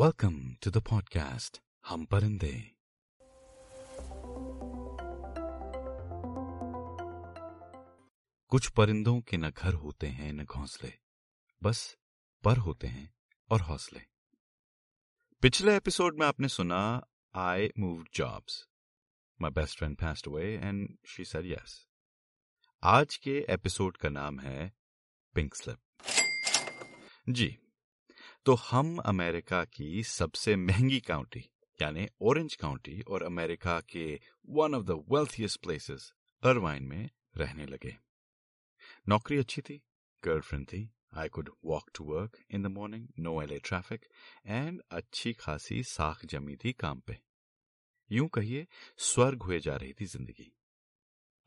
Welcome to the podcast हम परिंदे कुछ परिंदों के न घर होते हैं, न घोंसले। बस पर होते हैं और हौसले। पिछले एपिसोड में आपने सुना I move jobs my best friend passed away and she said yes. आज के एपिसोड का नाम है पिंक स्लिप जी तो हम अमेरिका की सबसे महँगी काउंटी यानी ऑरेंज काउंटी और अमेरिका के one of the wealthiest places Irvine में रहने लगे। नौकरी अच्छी थी गर्लफ्रेंड थी I could walk to work in the morning no LA traffic and अच्छी खासी साख जमी थी काम पे। यूँ कहिए, स्वर्ग हुए जा रही थी ज़िंदगी।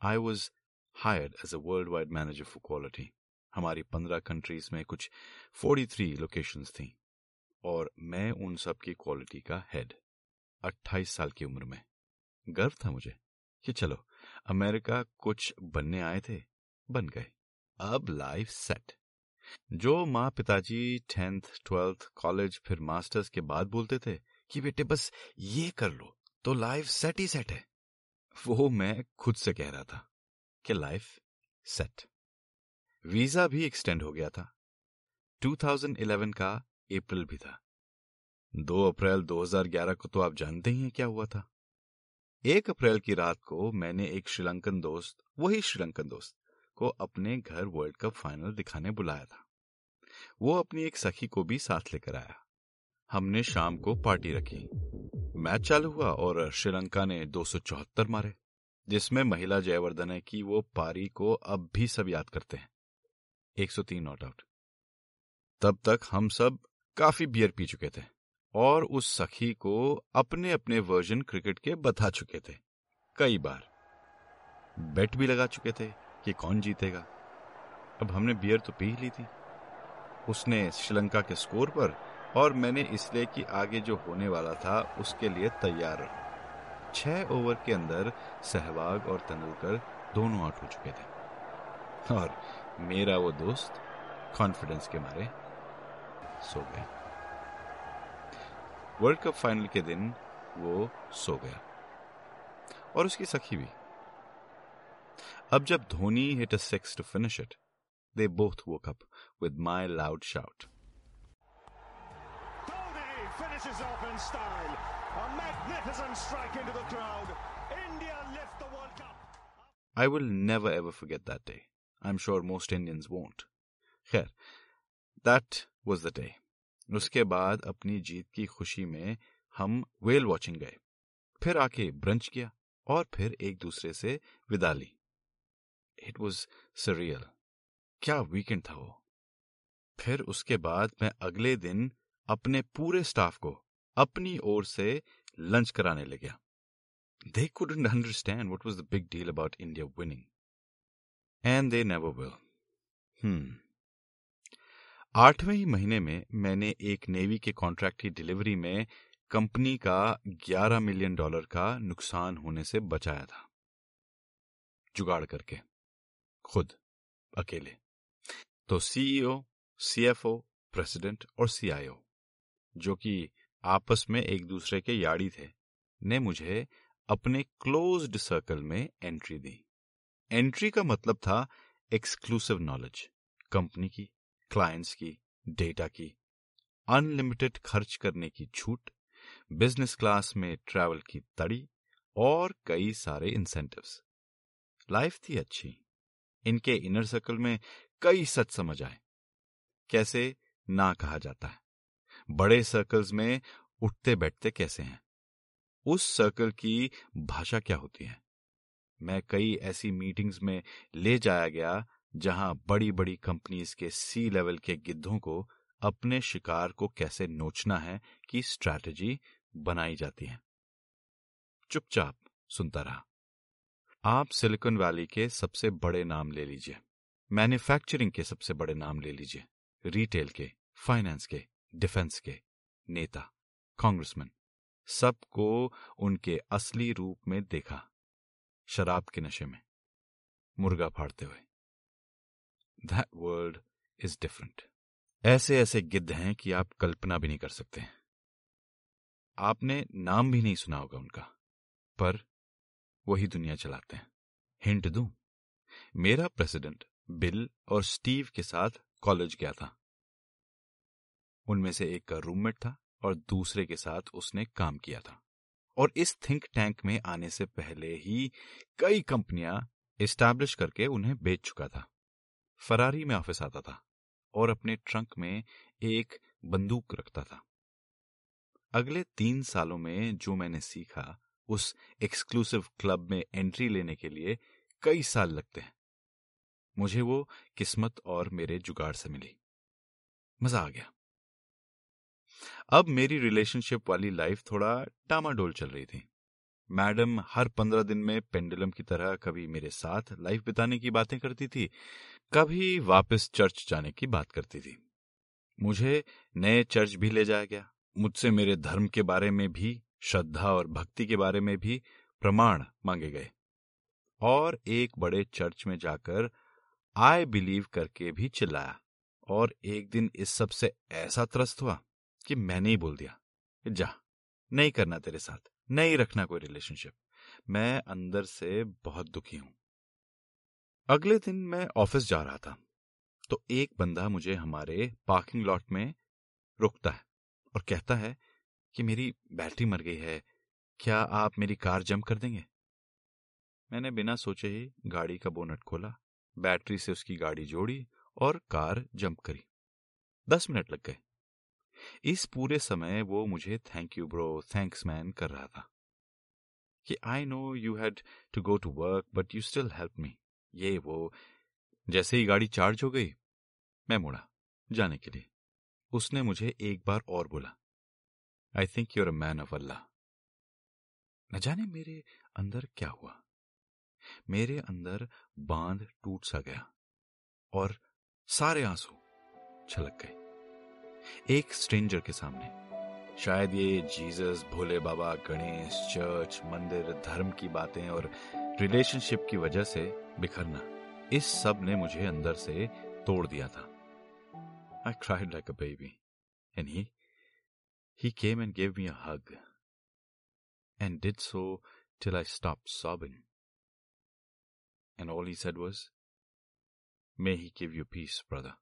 I was hired as a world wide manager for quality हमारी पंद्रह कंट्रीज़ में कुछ फोर्टी थ्री लोकेशन थी और मैं उन सब की क्वालिटी का हेड अट्ठाईस साल की उम्र में। गर्व था मुझे कि चलो, अमेरिका कुछ बनने आए थे, बन गए। अब लाइफ सेट जो माँ पिताजी टेंथ ट्वेल्थ कॉलेज फिर मास्टर्स के बाद बोलते थे कि बेटे बस ये कर लो तो लाइफ सेट ही सेट है। वो मैं खुद से कह रहा था कि लाइफ सेट वीज़ा भी एक्सटेंड हो गया था। 2011 का अप्रैल भी था। 2 अप्रैल 2011 को तो आप जानते ही हैं क्या हुआ था। एक अप्रैल की रात को मैंने एक श्रीलंकन दोस्त, वही श्रीलंकन दोस्त, को अपने घर वर्ल्ड कप फाइनल दिखाने बुलाया था। वो अपनी एक सखी को भी साथ लेकर आया। हमने शाम को पार्टी रखी। मैच चालू हुआ और श्रीलंका ने दो सौ चौहत्तर मारे, जिसमें महिला जयवर्धन की वो पारी को अब भी सब याद करते हैं। 103 नॉट आउट। तब तक हम सब काफ़ी बियर पी चुके थे और उस सखी को अपने अपने वर्जन क्रिकेट के बता चुके थे। कई बार। बेट भी लगा चुके थे कि कौन जीतेगा। अब हमने बियर तो पी ली थी। उसने श्रीलंका के स्कोर पर और मैंने इसलिए कि आगे जो होने वाला था उसके लिए तैयार रहा। छह ओवर के अंदर सहवाग और तेंदुलकर दोनों आउट हो चुके थे। और मेरा वो दोस्त कॉन्फिडेंस के मारे सो गया। वर्ल्ड कप फाइनल के दिन वो सो गया। और उसकी सखी भी। अब जब Dhoni hit a six to finish it they both वो cup with my loud shout I will never ever forget that day. I'm sure most Indians won't. खैर, that was the day. उसके बाद अपनी जीत की खुशी में हम वेल वॉचिंग गए। फिर आके ब्रंच किया और फिर एक दूसरे से विदा ली। इट वॉज़ सरियल क्या वीकेंड था वो? फिर उसके बाद मैं अगले दिन अपने पूरे स्टाफ को अपनी ओर से लंच कराने लगा they couldn't understand what was the big deal about India winning and they never will hmm आठवें ही महीने में मैंने एक नेवी के कॉन्ट्रैक्ट की डिलीवरी में कंपनी का 11 मिलियन डॉलर का नुकसान होने से बचाया था। जुगाड़ करके। खुद। अकेले। तो सीईओ सीएफओ प्रेसिडेंट और सीआईओ जो कि आपस में एक दूसरे के याड़ी थे, ने मुझे अपने क्लोज्ड सर्कल में एंट्री दी। एंट्री का मतलब था एक्सक्लूसिव नॉलेज, कंपनी की, क्लाइंट्स की, डेटा की, अनलिमिटेड खर्च करने की छूट, बिज़नेस क्लास में ट्रैवल की तड़ी और कई सारे इंसेंटिव्स। लाइफ थी अच्छी। इनके इनर सर्कल में कई सच समझ आए। कैसे? ना कहा जाता है। बड़े सर्कल्स में उठते बैठते कैसे हैं? उस सर्कल की भाषा क्या होती है? मैं कई ऐसी मीटिंग्स में ले जाया गया, जहाँ बड़ी बड़ी कंपनीज़ के सी लेवल के गिद्धों को अपने शिकार को कैसे नोचना है की स्ट्रैटेजी बनाई जाती है। चुपचाप सुनता रहा। आप सिलिकॉन वैली के सबसे बड़े नाम ले लीजिए। मैन्युफैक्चरिंग के सबसे बड़े नाम ले लीजिए। रिटेल के, फाइनेंस के, डिफेंस के, नेता, कांग्रेसमैन, सबको उनके असली रूप में देखा। शराब के नशे में, मुर्गा फाड़ते हुए। दैट वर्ल्ड इज़ डिफरेंट ऐसे ऐसे गिद्ध हैं कि आप कल्पना भी नहीं कर सकते आपने नाम भी नहीं सुना होगा उनका, पर वही दुनिया चलाते हैं। हिंट दूँ, मेरा प्रेसिडेंट बिल और स्टीव के साथ कॉलेज गया था। उनमें से एक का रूममेट था और दूसरे के साथ उसने काम किया था। और इस थिंक टैंक में आने से पहले ही कई कंपनियाँ इस्टेब्लिश करके उन्हें बेच चुका था। फरारी में ऑफ़िस आता था और अपने ट्रंक में एक बंदूक रखता था। अगले तीन सालों में जो मैंने सीखा उस एक्सक्लूसिव क्लब में एंट्री लेने के लिए कई साल लगते हैं। मुझे वो किस्मत और मेरे जुगाड़ से मिली। मज़ा आ गया। अब मेरी रिलेशनशिप वाली लाइफ थोड़ा टामाडोल चल रही थी। मैडम हर पंद्रह दिन में पेंडुलम की तरह कभी मेरे साथ लाइफ बिताने की बातें करती थी, कभी वापस चर्च जाने की बात करती थी। मुझे नए चर्च भी ले जाया गया। मुझसे मेरे धर्म के बारे में भी, श्रद्धा और भक्ति के बारे में भी प्रमाण मांगे गए। और एक बड़े चर्च में जाकर आई बिलीव करके भी चिल्लाया। और एक दिन इस सबसे ऐसा त्रस्त हुआ। कि मैंने ही बोल दिया जा, नहीं करना तेरे साथ, नहीं रखना कोई रिलेशनशिप मैं अंदर से बहुत दुखी हूँ। अगले दिन मैं ऑफ़िस जा रहा था तो एक बंदा मुझे हमारे पार्किंग लॉट में रुकता है और कहता है कि मेरी बैटरी मर गई है, क्या आप मेरी कार जंप कर देंगे? मैंने बिना सोचे ही गाड़ी का बोनट खोला, बैटरी से उसकी गाड़ी जोड़ी और कार जंप करी। दस मिनट लग गए। इस पूरे समय वो मुझे thank you bro thanks man कर रहा था। कि I know you had to go to work but you still help me ये वो, जैसे ही गाड़ी चार्ज हो गई, मैं मुड़ा जाने के लिए। उसने मुझे एक बार और बोला I think you're a man of Allah न जाने मेरे अंदर क्या हुआ। मेरे अंदर बाँध टूट सा गया और सारे आँसू छलक गए। एक स्ट्रेंजर के सामने शायद ये जीसस भोले बाबा गणेश चर्च मंदिर धर्म की बातें और रिलेशनशिप की वजह से बिखरना इस सबने मुझे अंदर से तोड़ दिया था I cried like a baby and he he came and gave me a hug and did so till I stopped sobbing. and all he said was, May he give you peace, brother.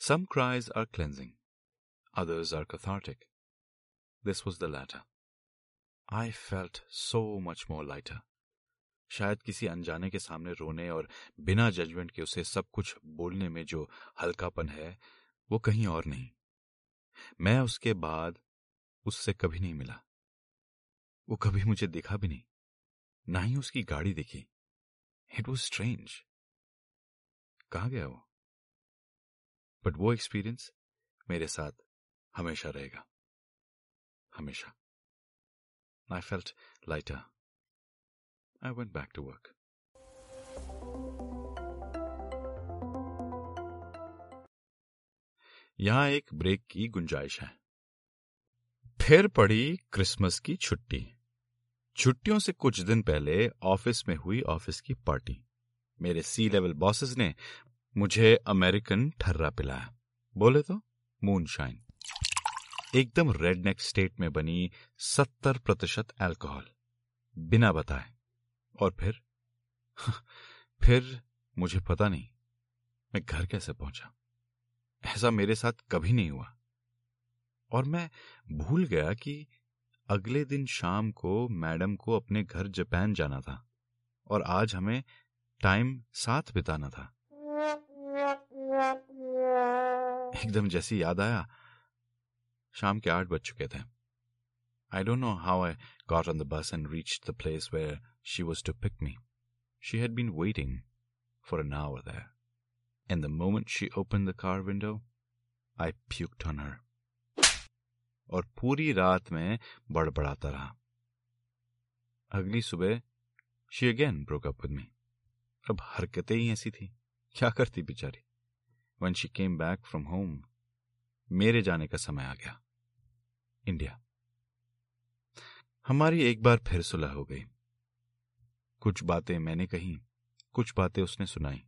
Some cries are cleansing, others are cathartic. This was the latter. I felt so much more lighter. शायद किसी अनजाने के सामने रोने और बिना judgement के उसे सब कुछ बोलने में जो हल्कापन है वो कहीं और नहीं मैं उसके बाद उससे कभी नहीं मिला वो कभी मुझे दिखा भी नहीं ना ही उसकी गाड़ी दिखी इट वॉज़ स्ट्रेंज कहा गया वो बट वो एक्सपीरियंस मेरे साथ हमेशा रहेगा। हमेशा। I felt lighter I went back to work यहाँ एक ब्रेक की गुंजाइश है। फिर पड़ी क्रिसमस की छुट्टी। छुट्टियों से कुछ दिन पहले ऑफ़िस में हुई ऑफ़िस की पार्टी मेरे सी लेवल बॉसेस ने मुझे अमेरिकन ठर्रा पिलाया बोले तो? मूनशाइन एकदम रेडनेक स्टेट में बनी सत्तर प्रतिशत एल्कोहल बिना बताए। और फिर? फिर मुझे पता नहीं, मैं घर कैसे पहुँचा? ऐसा मेरे साथ कभी नहीं हुआ। और मैं भूल गया कि अगले दिन शाम को मैडम को अपने घर जापान जाना था। और आज हमें टाइम साथ बिताना था। एकदम जैसी याद आया। शाम के आठ बज चुके थे। I don't know how I got on the bus and reach the place where she was to pick me she had been waiting for an hour there and the moment she open the car window I puked on her और पूरी रात में बड़बड़ाता रहा। अगली सुबह she again broke up with me अब हरकतें ही ऐसी थी। क्या करती बेचारी? One she came back from home मेरे जाने का समय आ गया। इंडिया। हमारी एक बार फिर सुलह हो गई। कुछ बातें मैंने कही, कुछ बातें उसने सुनाई।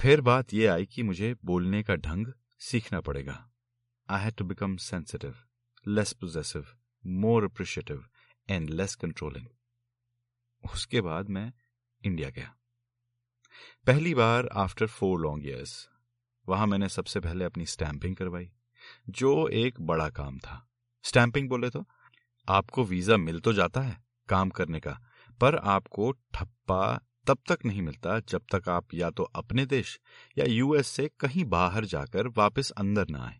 फिर बात यह आई कि मुझे बोलने का ढंग सीखना पड़ेगा। I had to become sensitive less possessive more appreciative and less controlling उसके बाद मैं इंडिया गया। पहली बार आफ्टर फोर लॉन्ग ईयर्स वहाँ मैंने सबसे पहले अपनी स्टैंपिंग करवाई, जो एक बड़ा काम था। स्टैंपिंग बोले तो आपको वीज़ा मिल तो जाता है काम करने का, पर आपको ठप्पा तब तक नहीं मिलता जब तक आप या तो अपने देश या यूएस से कहीं बाहर जाकर वापस अंदर ना आए।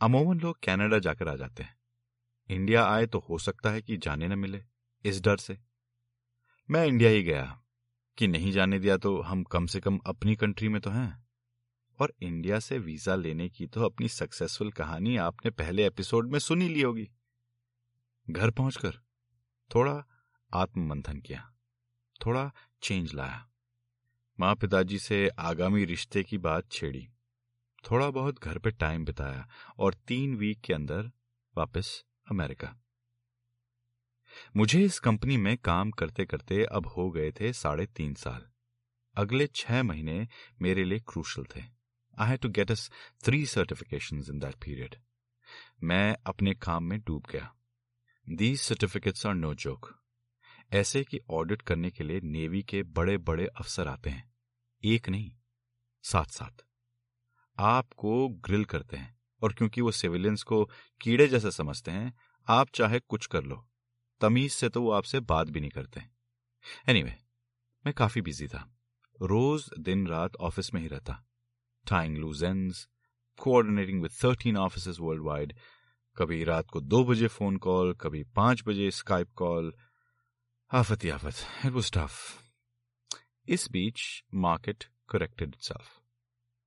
अमूमन लोग कनाडा जाकर आ जाते हैं। इंडिया आए तो हो सकता है कि जाने न मिले, इस डर से। मैं इंडिया ही गया, कि नहीं जाने दिया तो हम कम से कम अपनी कंट्री में तो हैं। और इंडिया से वीज़ा लेने की तो अपनी सक्सेसफुल कहानी आपने पहले एपिसोड में सुनी ली होगी। घर पहुंचकर थोड़ा आत्ममंथन किया, थोड़ा चेंज लाया। माँ पिताजी से आगामी रिश्ते की बात छेड़ी, थोड़ा बहुत घर पे टाइम बिताया और तीन वीक के अंदर वापस अमेरिका। मुझे इस कंपनी में काम करते करते अब हो गए थे साढ़े तीन साल। अगले छह महीने मेरे लिए क्रूशल थे। I had to get us three certification in that period मैं अपने काम में डूब गया। These certificates are no joke ऐसे कि ऑडिट करने के लिए नेवी के बड़े बड़े अफसर आते हैं। एक नहीं साथ साथ आपको ग्रिल करते हैं और क्योंकि वो सिविलियंस को कीड़े जैसे समझते हैं आप चाहे कुछ कर लो। तमीज से तो वो आपसे बात भी नहीं करते एनीवे anyway, मैं काफ़ी बिज़ी था। रोज दिन रात ऑफ़िस में ही रहता। Tying loose ends coordinating with thirteen office world wide कभी रात को दो बजे फ़ोन कॉल कभी पाँच बजे स्काइप कॉल आफत ही आफत. इट वॉज़ टफ इस बीच मार्केट करेक्टेड इटसेल्फ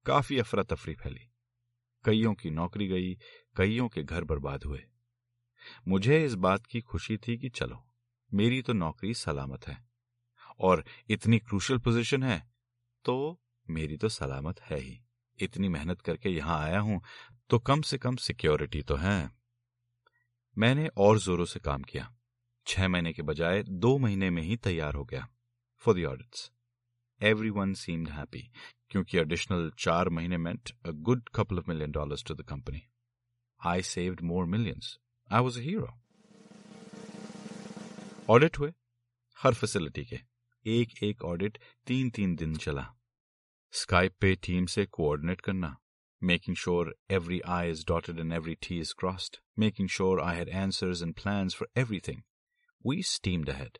काफ़ी अफरा तफरी फैली. कईयों की नौकरी गई, कईयों के घर बर्बाद हुए. मुझे इस बात की खुशी थी कि चलो, मेरी तो नौकरी सलामत है और इतनी क्रूशल पोजीशन है तो मेरी तो सलामत है ही। इतनी मेहनत करके यहाँ आया हूँ तो कम से कम सिक्योरिटी तो है। मैंने और जोरों से काम किया। छह महीने के बजाय दो महीने में ही तैयार हो गया। For the audits every one seemed happy क्योंकि एडिशनल चार महीने meant a good couple of million dollars to the company I saved more millions I was a hero audit हुए। हर फैसिलिटी के। एक एक ऑडिट तीन तीन दिन चला। स्काइप पे टीम से कोऑर्डिनेट करना making sure every I is dotted and every T is crossed, making sure I had answers and plans for everything, we steamed ahead.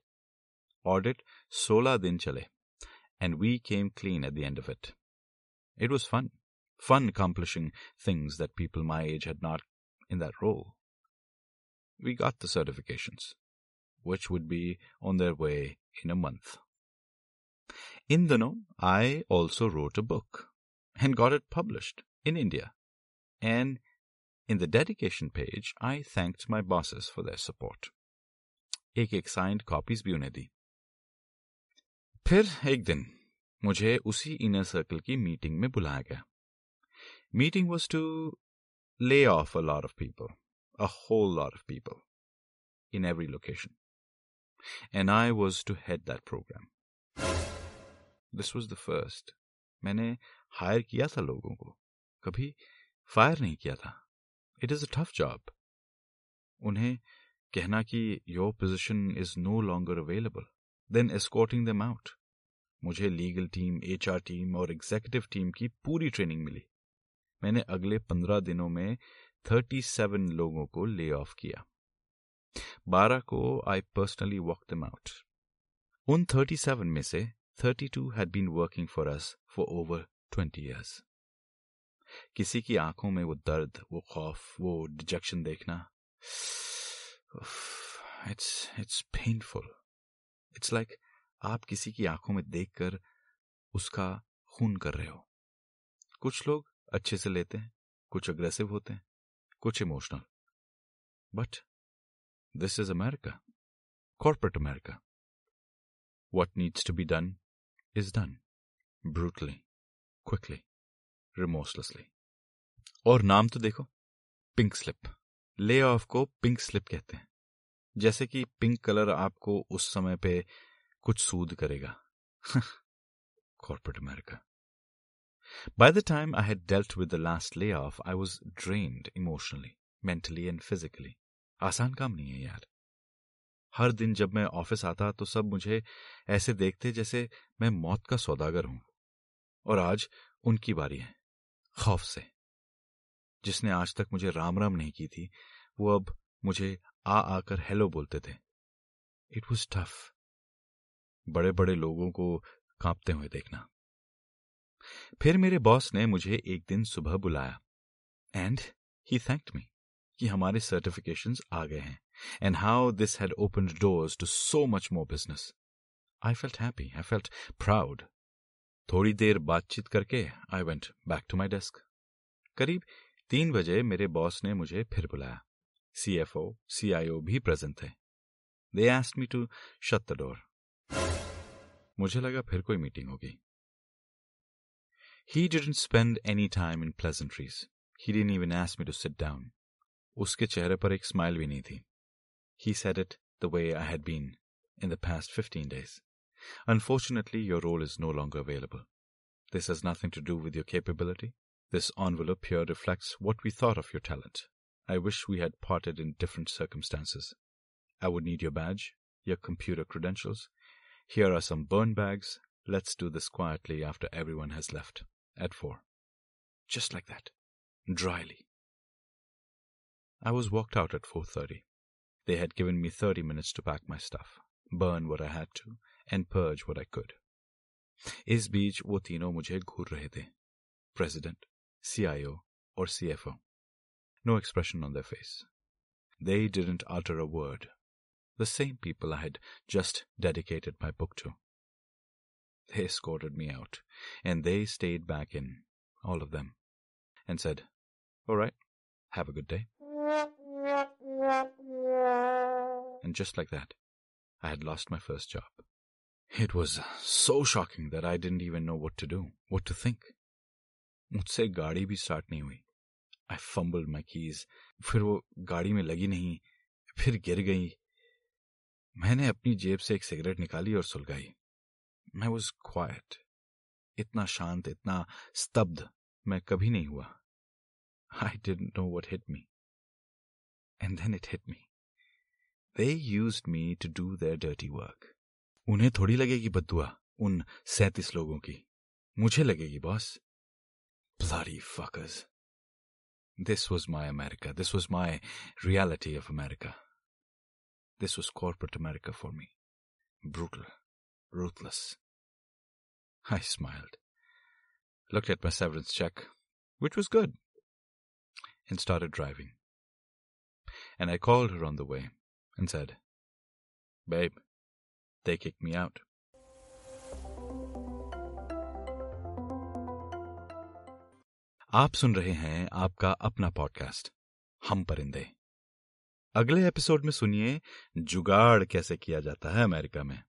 Audit sola din chale, and we came clean at the end of it. It was fun, fun accomplishing things that people my age had not in that role. We got the certifications, which would be on their way in a month. In the know, I also wrote a book and got it published in India. And in the dedication page, I thanked my bosses for their support. एक एक signed copies भी उन्हें दी फिर एक दिन मुझे उसी inner circle की मीटिंग में बुलाया गया meeting was to lay off a lot of people, a whole lot of people, in every location. And I was to head that program. This was the first मैंने hire किया था लोगों को। कभी फायर नहीं किया था। It is a tough job उन्हें कहना कि your position is no longer available then escorting them out मुझे लीगल टीम एचआर टीम और एग्जीक्यूटिव टीम की पूरी ट्रेनिंग मिली। मैंने अगले पंद्रह दिनों में थर्टी सेवन लोगों को ले ऑफ़ किया। बारह को I personally walk them out उन थर्टी सेवन में से thirty two had been working for us for over twenty years किसी की आँखों में वो दर्द, वो खौफ, वो डिजेक्शन देखना it's it's painful it's like आप किसी की आँखों में देखकर उसका खून कर रहे हो। कुछ लोग अच्छे से लेते हैं, कुछ अग्रेसिव होते हैं, कुछ emotional but this is America corporate America what needs to be done is done brutally quickly remorselessly और नाम तो देखो पिंक स्लिप ले ऑफ़ को पिंक स्लिप कहते हैं। जैसे कि पिंक कलर आपको उस समय पे कुछ सूद करेगा। Corporate America By the time I had dealt with the last layoff, I was drained emotionally. Mentally and physically आसान काम नहीं है यार। हर दिन जब मैं ऑफ़िस आता तो सब मुझे ऐसे देखते जैसे मैं मौत का सौदागर हूँ। और आज उनकी बारी है, खौफ से। जिसने आज तक मुझे राम राम नहीं की थी, वो अब मुझे आ आकर हेलो बोलते थे। इट वॉज़ टफ बड़े बड़े लोगों को कांपते हुए देखना। फिर मेरे बॉस ने मुझे एक दिन सुबह बुलाया एंड ही थैंक्ड मी कि हमारे सर्टिफिकेशंस आ गए हैं। And how this had opened doors to so much more business I felt happy I felt proud थोड़ी देर बातचीत करके I went back to my desk करीब तीन बजे मेरे बॉस ने मुझे फिर बुलाया. सीएफओ सीआईओ भी प्रेजेंट थे. They asked me to shut the door मुझे लगा फिर कोई मीटिंग होगी. He didn't spend any time in pleasantries. He didn't even ask me to sit down. उसके चेहरे पर एक स्माइल भी नहीं थी. He said it the way I had been in the past 15 days. Unfortunately, your role is no longer available. This has nothing to do with your capability. This envelope here reflects what we thought of your talent. I wish we had parted in different circumstances. I would need your badge, your computer credentials. Here are some burn bags. Let's do this quietly after everyone has left. At four. Just like that. Dryly. I was walked out at 4.30. They had given me 30 minutes to pack my stuff, burn what I had to, and purge what I could. इस बीच वो तीनों मुझे घूर रहे थे president CIO or CFO. No expression on their face. They didn't utter a word. The same people I had just dedicated my book to. They escorted me out, and they stayed back in, all of them, and said, All right, have a good day. And just like that, I had lost my first job. It was so shocking that I didn't even know what to do, what to think. मुझसे गाड़ी भी start नहीं हुई। आई fumble माई keys फिर वो गाड़ी में लगी नहीं फिर गिर गई। मैंने अपनी जेब से एक सिगरेट निकाली और सुलगाई। मैं वॉज़ क्वाइट इतना शांत इतना स्तब्ध मैं कभी नहीं हुआ। I didn't know what hit me and then it hit me They use me to do their dirty work उन्हें थोड़ी लगेगी बदुआ उन सैतीस लोगों की मुझे लगेगी boss Bloody fuckers. This was my America. This was my reality of America. This was corporate America for me. Brutal. Ruthless. I smiled, looked at my severance check, which was good, and started driving. And I called her on the way And said, Babe, they kicked me out. आप सुन रहे हैं आपका अपना podcast हम परिंदे अगले episode में सुनिए जुगाड़ कैसे किया जाता है अमेरिका में